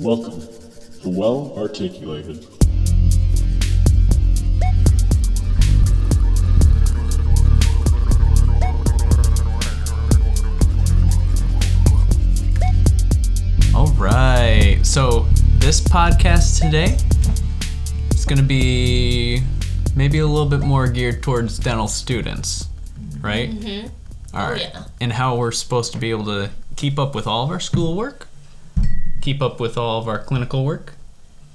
Welcome to Well Articulated. All right. So this podcast today is going to be maybe a little bit more geared towards dental students, right? Mm-hmm. All right. yeah. And how we're supposed to be able to keep up with all of our schoolwork, keep up with all of our clinical work,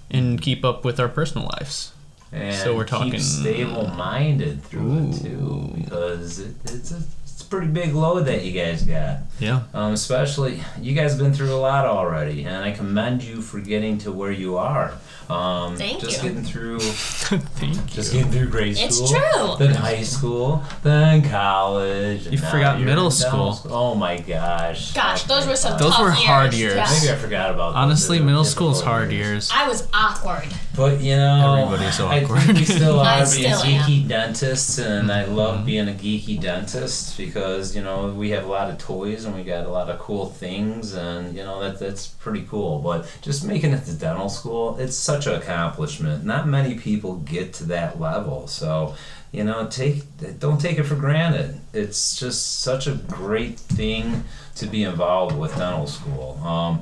and keep up with our personal lives. And So we're talking- stable-minded through it too, because it, it's a pretty big load that you guys got. Yeah. Um, especially you guys have been through a lot already, and I commend you for getting to where you are. Um, Thank just you. getting through, Thank you. just getting through grade school. It's true. then high school, then college. You forgot middle in school. Oh my gosh. Gosh, those were some Those tough were hard years. Yeah. Maybe I forgot about. Honestly, They middle school is hard years. I was awkward. But you know, Everybody's I awkward. think we still I are being still am. geeky dentists, and I Mm-hmm. love being a geeky dentist because you know we have a lot of toys and we got a lot of cool things, and you know that that's pretty cool. But just making it to dental school, it's such an accomplishment. Not many people get to that level, so you know take don't take it for granted. It's just such a great thing to be involved with dental school. Um,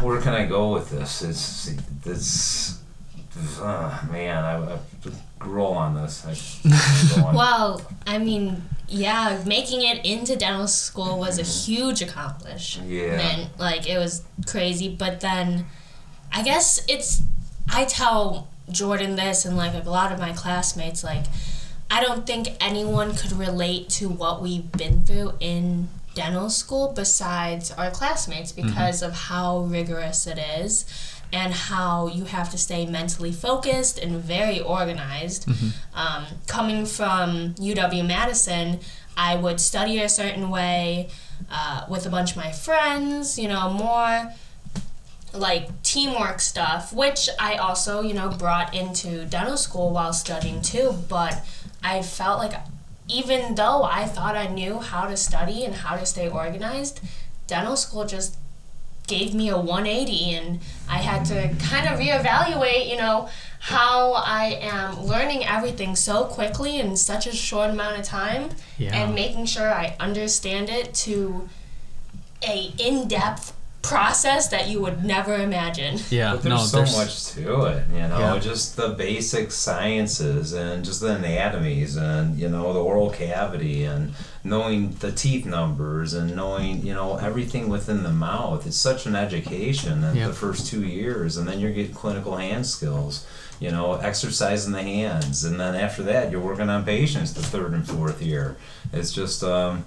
where can I go with this? It's it's uh, man, I, I roll on this. I, on. Well, I mean, yeah, making it into dental school was a mm-hmm. huge accomplishment. Yeah. Like, it was crazy. But then, I guess it's, I tell Jordan this and like a lot of my classmates, like, I don't think anyone could relate to what we've been through in dental school besides our classmates because of how rigorous it is and how you have to stay mentally focused and very organized. Um, coming from UW Madison, I would study a certain way uh, with a bunch of my friends, you know, more like teamwork stuff, which I also, you know, brought into dental school while studying too. But I felt like even though I thought I knew how to study and how to stay organized, dental school just gave me a 180 and I had to kind of reevaluate, you know, how I am learning everything so quickly in such a short amount of time Yeah. and making sure I understand it to a in-depth process that you would never imagine. Yeah. But no, there's so there's much to it, you know, Yeah. just the basic sciences and just the anatomies and, you know, the oral cavity and knowing the teeth numbers and knowing, you know, everything within the mouth. It's such an education in Yep. the first two years. And then you're getting clinical hand skills, you know, exercising the hands. And then after that, you're working on patients the third and fourth year. It's just, um,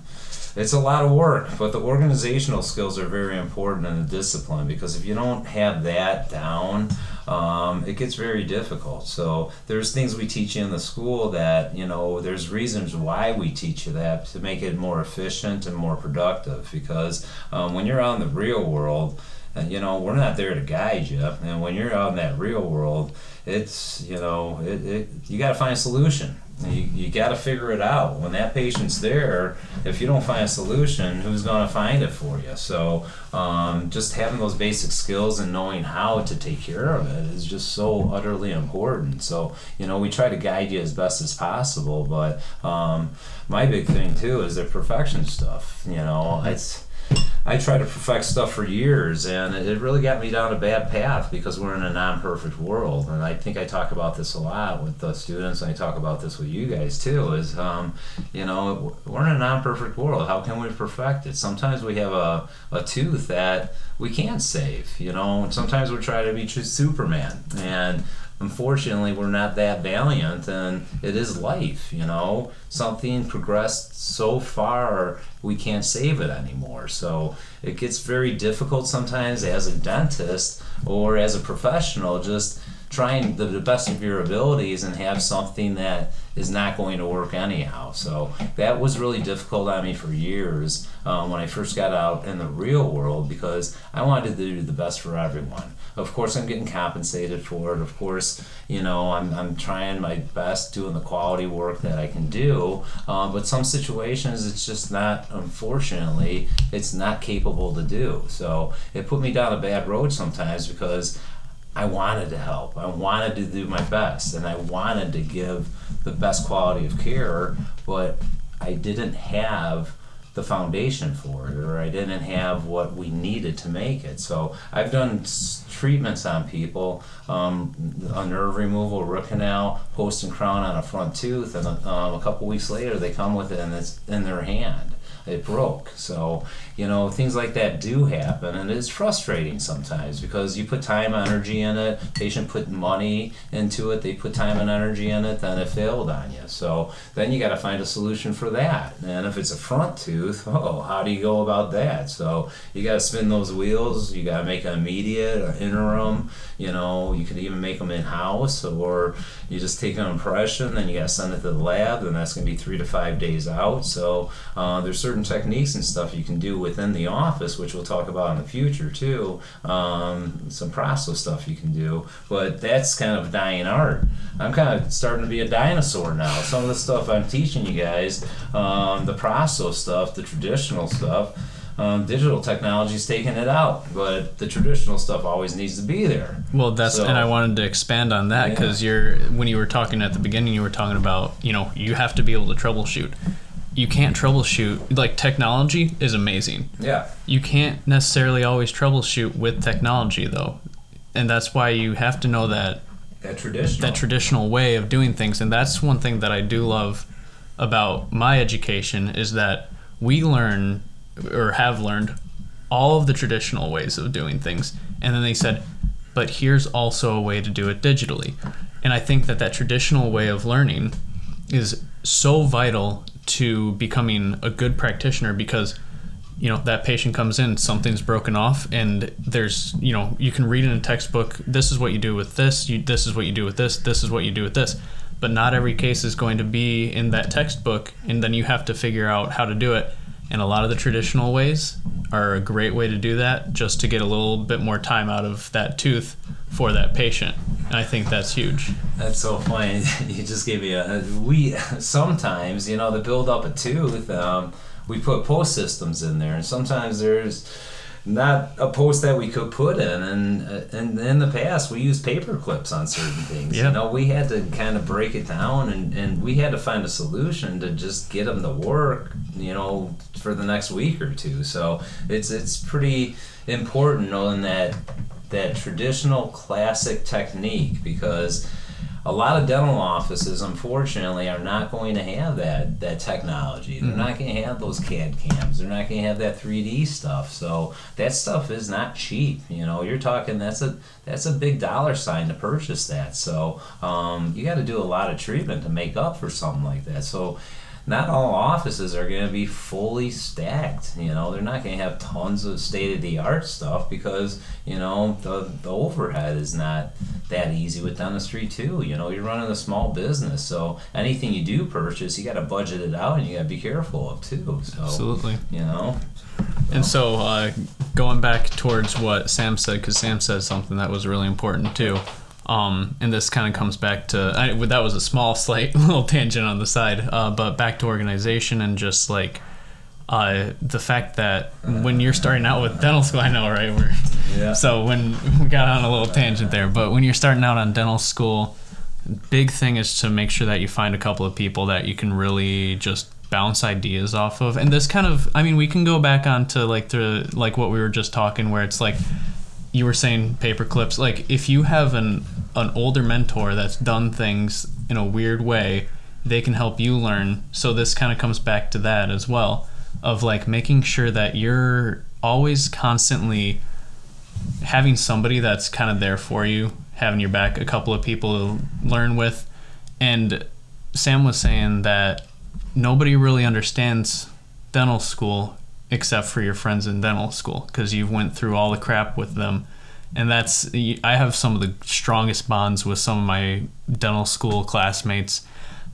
it's a lot of work, but the organizational skills are very important in the discipline because if you don't have that down, um, it gets very difficult. So there's things we teach you in the school that you know there's reasons why we teach you that to make it more efficient and more productive. Because um, when you're out in the real world, uh, you know we're not there to guide you, and when you're out in that real world, it's you know it, it you got to find a solution. You, you got to figure it out. When that patient's there, if you don't find a solution, who's going to find it for you? So, um, just having those basic skills and knowing how to take care of it is just so utterly important. So, you know, we try to guide you as best as possible, but um, my big thing too is the perfection stuff. You know, it's. I tried to perfect stuff for years, and it really got me down a bad path because we're in a non-perfect world. And I think I talk about this a lot with the students, and I talk about this with you guys too. Is um, you know, we're in a non-perfect world. How can we perfect it? Sometimes we have a, a tooth that we can't save. You know, sometimes we're trying to be Superman, and unfortunately we're not that valiant and it is life you know? Something progressed so far we can't save it anymore. So it gets very difficult sometimes as a dentist or as a professional just trying the, best of your abilities and have something that is not going to work anyhow. So that was really difficult on me for years um, when I first got out in the real world because I wanted to do the best for everyone. Of course, I'm getting compensated for it. Of course, you know, I'm, I'm trying my best doing the quality work that I can do. Um, but some situations, it's just not, unfortunately, it's not capable to do. So it put me down a bad road sometimes because I wanted to help. I wanted to do my best and I wanted to give the best quality of care, but I didn't have the foundation for it or I didn't have what we needed to make it. So I've done treatments on people, um, a nerve removal, root canal, post and crown on a front tooth, and um, a couple weeks later they come with it and it's in their hand it broke. So, you know, things like that do happen, and it's frustrating sometimes because you put time, energy in it. Patient put money into it. They put time and energy in it. Then it failed on you. So then you got to find a solution for that. And if it's a front tooth, oh, how do you go about that? So you got to spin those wheels. You got to make an immediate or interim. You know, you could even make them in house, or you just take an impression, then you got to send it to the lab, and that's going to be three to five days out. So uh, there's certain techniques and stuff you can do within the office, which we'll talk about in the future too. Um, some prosto stuff you can do, but that's kind of a dying art. I'm kind of starting to be a dinosaur now. Some of the stuff I'm teaching you guys, um, the prosto stuff, the traditional stuff. Um, digital technology's taking it out, but the traditional stuff always needs to be there. Well, that's So- and I wanted to expand on that Yeah. because you're when you were talking at the beginning, you were talking about you know you have to be able to troubleshoot. You can't troubleshoot like technology is amazing. Yeah, You can't necessarily always troubleshoot with technology though, and that's why you have to know that that traditional. that traditional way of doing things. And that's one thing that i do love about my education is that we learn or have learned all of the traditional ways of doing things. And then they said but here's also a way to do it digitally. And i think that that traditional way of learning is so vital to becoming a good practitioner because you know that patient comes in something's broken off and there's you know you can read in a textbook this is what you do with this you, this is what you do with this this is what you do with this. But not every case is going to be in that textbook and then you have to figure out how to do it. And a lot of the traditional ways are a great way to do that just to get a little bit more time out of that tooth for that patient i think that's huge That's so funny. You just gave me a. We sometimes, you know, to build up a tooth, um, we put post systems in there, and sometimes there's not a post that we could put in, and uh, and in the past we used paper clips on certain things. Yeah. You know, we had to kind of break it down, and and we had to find a solution to just get them to work. You know, for the next week or two. So it's it's pretty important knowing that that traditional classic technique because a lot of dental offices unfortunately are not going to have that that technology. They're not going to have those cad cams. They're not going to have that 3d stuff. So that stuff is not cheap you know. You're talking that's a that's a big dollar sign to purchase that. So um, you got to do a lot of treatment to make up for something like that. So not all offices are going to be fully stacked. You know, they're not going to have tons of state of the art stuff because you know the the overhead is not that easy with dentistry too. You know, you're running a small business, so anything you do purchase, you got to budget it out and you got to be careful of too. So absolutely you know, And so, uh, going back towards what Sam said, because Sam said something that was really important too. Um, and this kind of comes back to I, that was a small, slight little tangent on the side, uh, but back to organization and just like uh, the fact that when you're starting out with dental school, I know, right? We're, Yeah. So when we got on a little tangent there, but when you're starting out on dental school, big thing is to make sure that you find a couple of people that you can really just bounce ideas off of and this kind of i mean we can go back onto like the like what we were just talking where it's like you were saying paper clips like if you have an an older mentor that's done things in a weird way they can help you learn so this kind of comes back to that as well of like making sure that you're always constantly having somebody that's kind of there for you, having your back, a couple of people to learn with. And Sam was saying that nobody really understands dental school except for your friends in dental school because you've went through all the crap with them and that's I have some of the strongest bonds with some of my dental school classmates,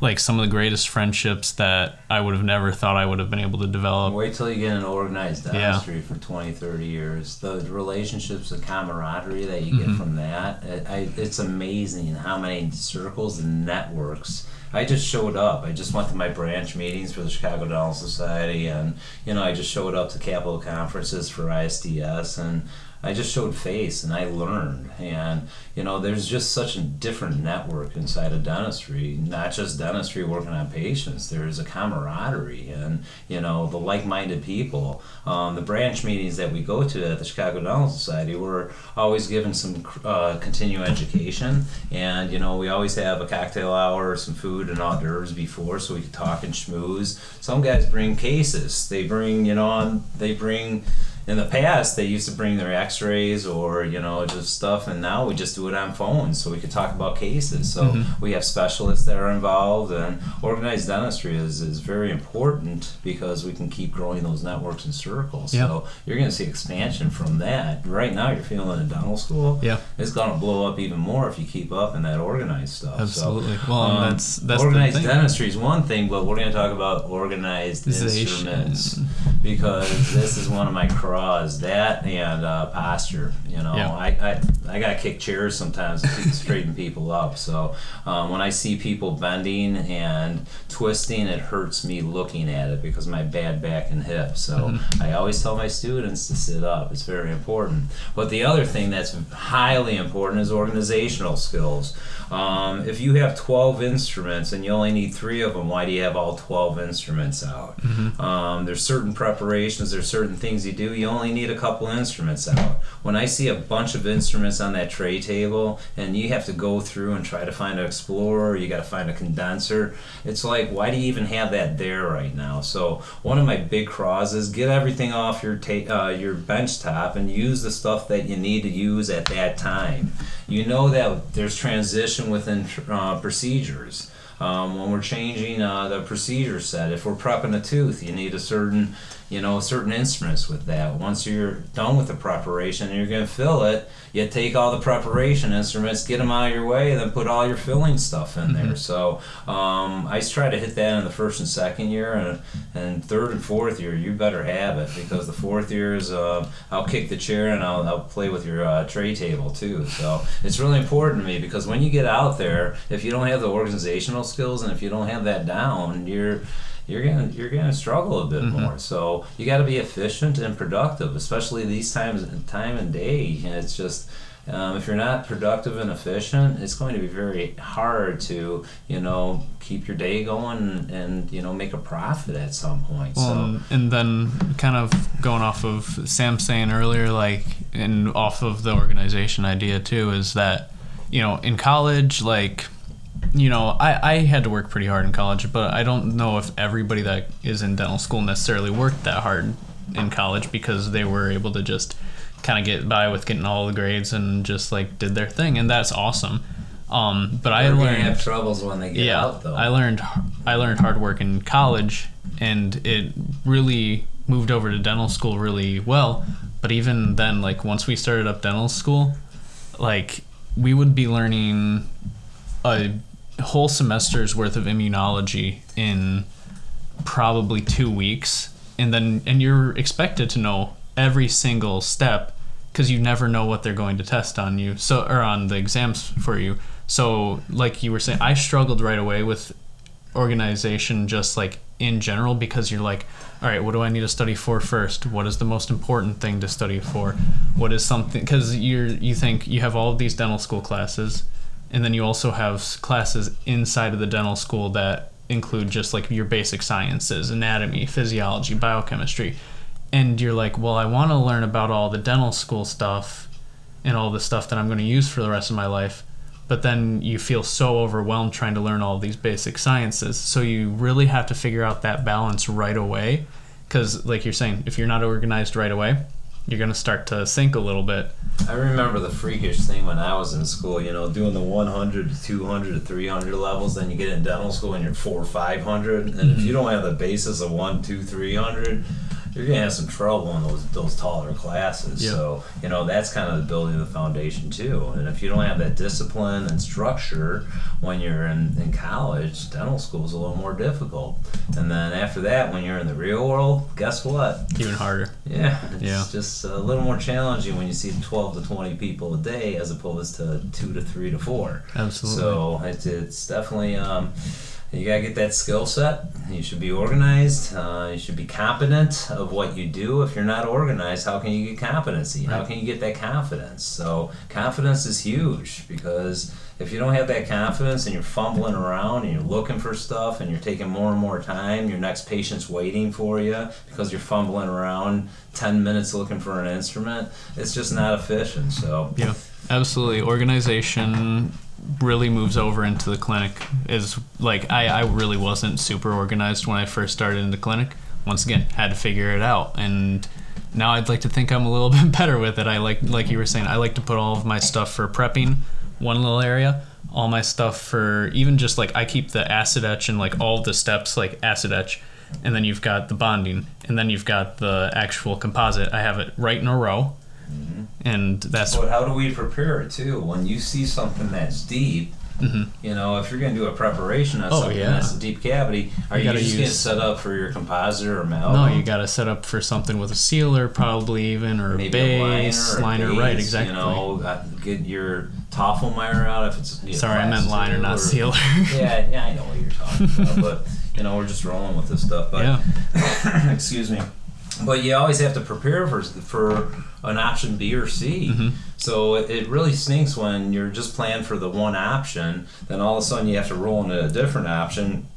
like some of the greatest friendships that I would have never thought I would have been able to develop. Wait till you get an organized Yeah. for 20, 30 years. The relationships and camaraderie that you get mm-hmm. from that, it, I, it's amazing how many circles and networks. I just showed up. I just went to my branch meetings for the Chicago Dental Society, and you know, I just showed up to Capital conferences for ISDS, and I just showed face and I learned. And, you know, there's just such a different network inside of dentistry, not just dentistry working on patients. There's a camaraderie and, you know, the like minded people. Um, the branch meetings that we go to at the Chicago Dental Society, we're always given some uh, continuing education. And, you know, we always have a cocktail hour, some food and hors d'oeuvres before so we can talk and schmooze. Some guys bring cases. They bring, you know, they bring in the past they used to bring their x-rays or you know just stuff and now we just do it on phones so we could talk about cases so Mm-hmm. we have specialists that are involved and organized dentistry is, is very important because we can keep growing those networks and circles Yeah. so you're going to see expansion from that right now you're feeling in dental school Yeah. it's going to blow up even more if you keep up in that organized stuff So, Absolutely. Well, um, that's that's organized thing. dentistry is one thing, but we're going to talk about organized Zation. instruments because this is one of my craws. That and uh, posture. You know, Yeah. I, I I got to kick chairs sometimes to straighten people up. So um, when I see people bending and twisting, it hurts me looking at it because of my bad back and hip. So Mm-hmm. I always tell my students to sit up. It's very important. But the other thing that's highly important is organizational skills. Um, if you have 12 instruments and you only need three of them, why do you have all 12 instruments out? Um, there's certain preparations, there's certain things you do, you only need a couple instruments out. When I see a bunch of instruments on that tray table and you have to go through and try to find an explorer, you got to find a condenser, it's like, why do you even have that there right now? So, one of my big craws is get everything off your, ta- uh, your bench top and use the stuff that you need to use at that time. You know that there's transition within uh, procedures. Um, when we're changing uh, the procedure set, if we're prepping a tooth, you need a certain, you know, certain instruments with that. Once you're done with the preparation and you're going to fill it, you take all the preparation instruments, get them out of your way, and then put all your filling stuff in there. So um, I try to hit that in the first and second year, and, and third and fourth year, you better have it because the fourth year is uh, I'll kick the chair and I'll, I'll play with your uh, tray table too. So it's really important to me because when you get out there, if you don't have the organizational skills and if you don't have that down, you're you're gonna you're gonna struggle a bit more. So you got to be efficient and productive, especially these times time and day. And it's just um, if you're not productive and efficient, it's going to be very hard to you know keep your day going and you know make a profit at some point. Well, so and, and then kind of going off of Sam saying earlier, like, and off of the organization idea too, is that, you know, in college, like, you know, I, I had to work pretty hard in college, but I don't know if everybody that is in dental school necessarily worked that hard in college because they were able to just kind of get by with getting all the grades and just like did their thing, and that's awesome. Um, but I they're gonna learned have troubles when they get yeah, out though. I learned I learned hard work in college, and it really moved over to dental school really well. But even then, like once we started up dental school, like we would be learning a whole semester's worth of immunology in probably two weeks, and then and you're expected to know every single step because you never know what they're going to test on you so or on the exams for you. So like you were saying i struggled right away with organization just like in general because you're like all right what do i need to study for first? What is the most important thing to study for? What is something because you're you think you have all of these dental school classes and then you also have classes inside of the dental school that include just like your basic sciences anatomy physiology biochemistry. And you're like well i want to learn about all the dental school stuff and all the stuff that i'm going to use for the rest of my life but then you feel so overwhelmed trying to learn all these basic sciences. So you really have to figure out that balance right away because like you're saying if you're not organized right away you're going to start to sink a little bit I remember the freakish thing when I was in school, you know, doing the 100 to 200 to 300 levels. Then you get in dental school and you're four 500. And if mm-hmm. you don't have the basis of one, two, 300, you're gonna have some trouble in those those taller classes. Yeah. So you know that's kind of the building of the foundation too. And if you don't have that discipline and structure when you're in, in college, dental school is a little more difficult. And then after that, when you're in the real world, guess what? Even harder. Yeah, it's Yeah. just a little more challenging when you see 12 to 20 people a day as opposed to two to three to four. Absolutely. So it's, it's definitely, um, you gotta get that skill set. You should be organized. Uh, you should be competent of what you do. If you're not organized, how can you get competency? How can you get that confidence? So confidence is huge because if you don't have that confidence and you're fumbling around and you're looking for stuff and you're taking more and more time, your next patient's waiting for you because you're fumbling around 10 minutes looking for an instrument, it's just not efficient. So Yeah, absolutely. Organization really moves over into the clinic. Is like I, I really wasn't super organized when I first started in the clinic. Once again, had to figure it out, and now I'd like to think I'm a little bit better with it. I like like you were saying, I like to put all of my stuff for prepping one little area. All my stuff for even just like I keep the acid etch and like all the steps like acid etch, and then you've got the bonding, and then you've got the actual composite. I have it right in a row, and that's But how do we prepare it too? When you see something that's deep, you know, if you're going to do a preparation on Mm-hmm. Oh, something yeah. that's a deep cavity, are You you, just getting use- set up for your composite or malleable? No, you got to set up for something with a sealer, probably even, or a Maybe base, a liner, or a right? Exactly. You know, uh, get your Tofflemire out if it's. you know, Sorry, I meant liner, two not sealer. yeah, yeah, I know what you're talking about, but you know, we're just rolling with this stuff. But yeah, excuse me. But you always have to prepare for for an option B or C. Mm-hmm. So it, it really stinks when you're just planning for the one option, then all of a sudden you have to roll into a different option,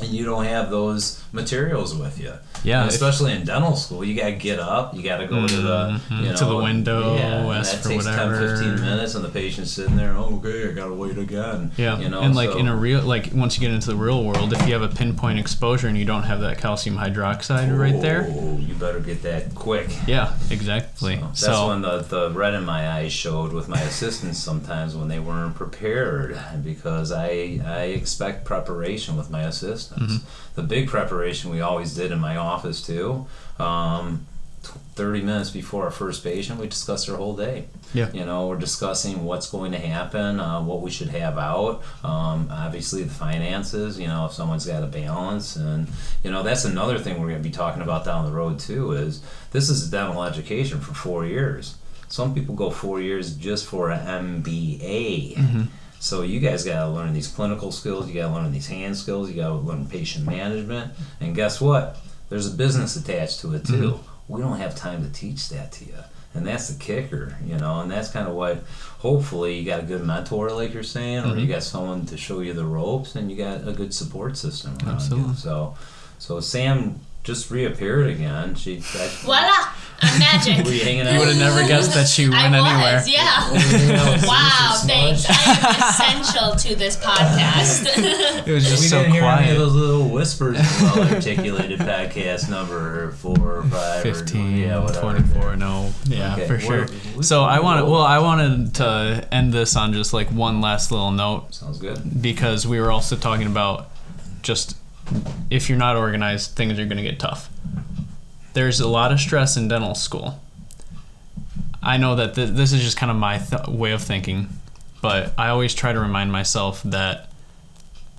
and you don't have those materials with you. Yeah, And if- especially in dental school, you gotta get up, you gotta go to the Mhm, you know, to the window, yeah, and that for takes whatever. 10, 15 minutes, and the patient's sitting there. Oh, okay, I gotta wait again. yeah. you know, and like so- in a real, like once you get into the real world, if you have a pinpoint exposure and you don't have that calcium hydroxide right there, Oh, you better get that quick. yeah, exactly. So So, that's when the, the red in my eyes showed with my assistants sometimes when they weren't prepared because I I expect preparation with my assistants. Mm-hmm. The big preparation we always did in my office too. Um, 30 minutes before our first patient, we discussed their whole day. Yeah. You know, we're discussing what's going to happen, uh, what we should have out. Um, obviously, the finances, you know, if someone's got a balance. And, you know, that's another thing we're going to be talking about down the road, too, is this is dental education for four years. Some people go four years just for an MBA. So you guys got to learn these clinical skills. You got to learn these hand skills. You got to learn patient management. And guess what? There's a business attached to it too. Mm-hmm. We don't have time to teach that to you. And that's the kicker, you know, and that's kind of what hopefully you got a good mentor, like you're saying, or you mm-hmm. got someone to show you the ropes, and you got a good support system around Absolutely. you. So, so Sam just reappeared again. She, that, Voila! I'm magic. were you hanging out? you would have never guessed that she went I anywhere. was, yeah. Yeah, Wow, Smudge. thanks. I am essential to this podcast. It was just we so didn't hear any of quiet. those little whispers in well-articulated podcast number four or five 15, or yeah, whatever. 24, no. Yeah, Okay, for we're- sure. we- So I want to, we'll- well, I wanted to end this on just like one last little note Sounds good. because we were also talking about just if you're not organized, things are going to get tough. There's a lot of stress in dental school. I know that th- this is just kind of my th- way of thinking, but I always try to remind myself that,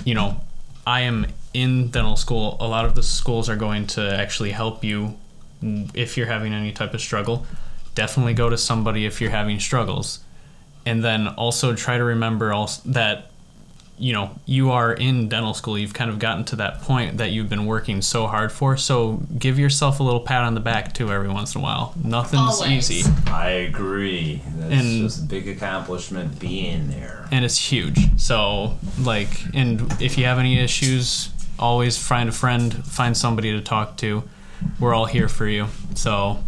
you know, I am in dental school. A lot of the schools are going to actually help you if you're having any type of struggle. Definitely go to somebody if you're having struggles. And then also try to remember also that you know you are in dental school you've kind of gotten to that point that you've been working so hard for so give yourself a little pat on the back too every once in a while nothing's Always. easy I agree. That's And- just a big accomplishment being there. and it's huge so like and if you have any issues always find a friend find somebody to talk to we're all here for you so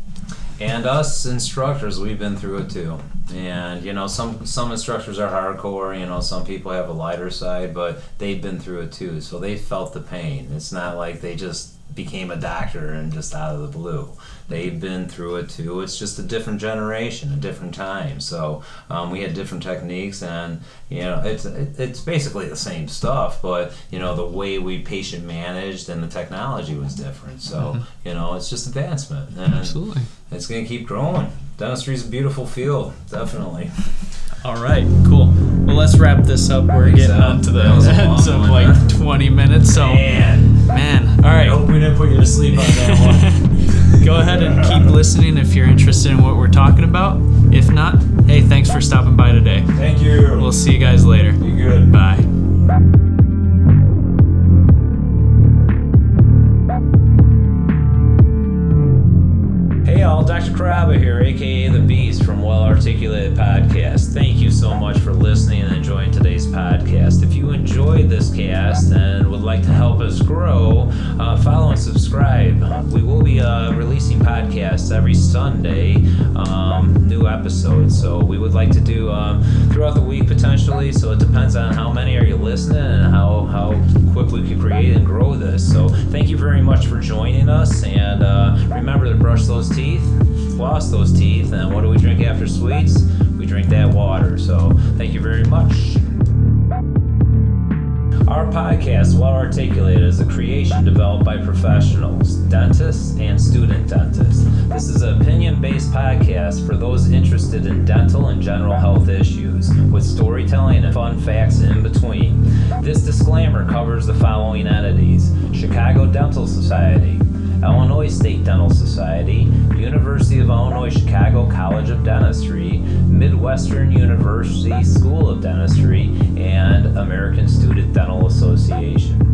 And us instructors, we've been through it too. And you know, some some instructors are hardcore. You know, some people have a lighter side, but they've been through it too. So they felt the pain. It's not like they just became a doctor and just out of the blue. They've been through it too. It's just a different generation, a different time. So um, we had different techniques, and you know, it's it, it's basically the same stuff, but you know, the way we patient managed and the technology was different. So you know, it's just advancement, and Absolutely. it's going to keep growing. Dentistry's a beautiful field, definitely. All right, cool. Well, let's wrap this up. We're getting on to the That was a long ends of like 20 minutes. So, Man, man, all I right. hope we didn't put you to sleep on that one. Go ahead and keep listening if you're interested in what we're talking about. If not, hey, thanks for stopping by today. Thank you. We'll see you guys later. Be good. Bye. Hey Dr. Caraba here, aka The Beast from Well Articulated Podcast. Thank you so much for listening and enjoying today's podcast. If you enjoyed this cast and would like to help us grow, uh, follow and subscribe. We will be uh, releasing podcasts every Sunday, um, new episodes. So we would like to do um, throughout the week potentially. So it depends on how many are you listening and how, how quick we can create and grow this. So thank you very much for joining us. And uh, remember to brush those teeth, floss those teeth, and what do we drink after sweets? We drink that water. So thank you very much. Our podcast, Well Articulated, is a creation developed by professionals, dentists, and student dentists. This is an opinion based podcast for those interested in dental and general health issues, with storytelling and fun facts in between. This disclaimer covers the following entities Chicago Dental Society, Illinois State Dental Society, University of Illinois Chicago College of Dentistry, Midwestern University School of Dentistry, and American Student Dental Association.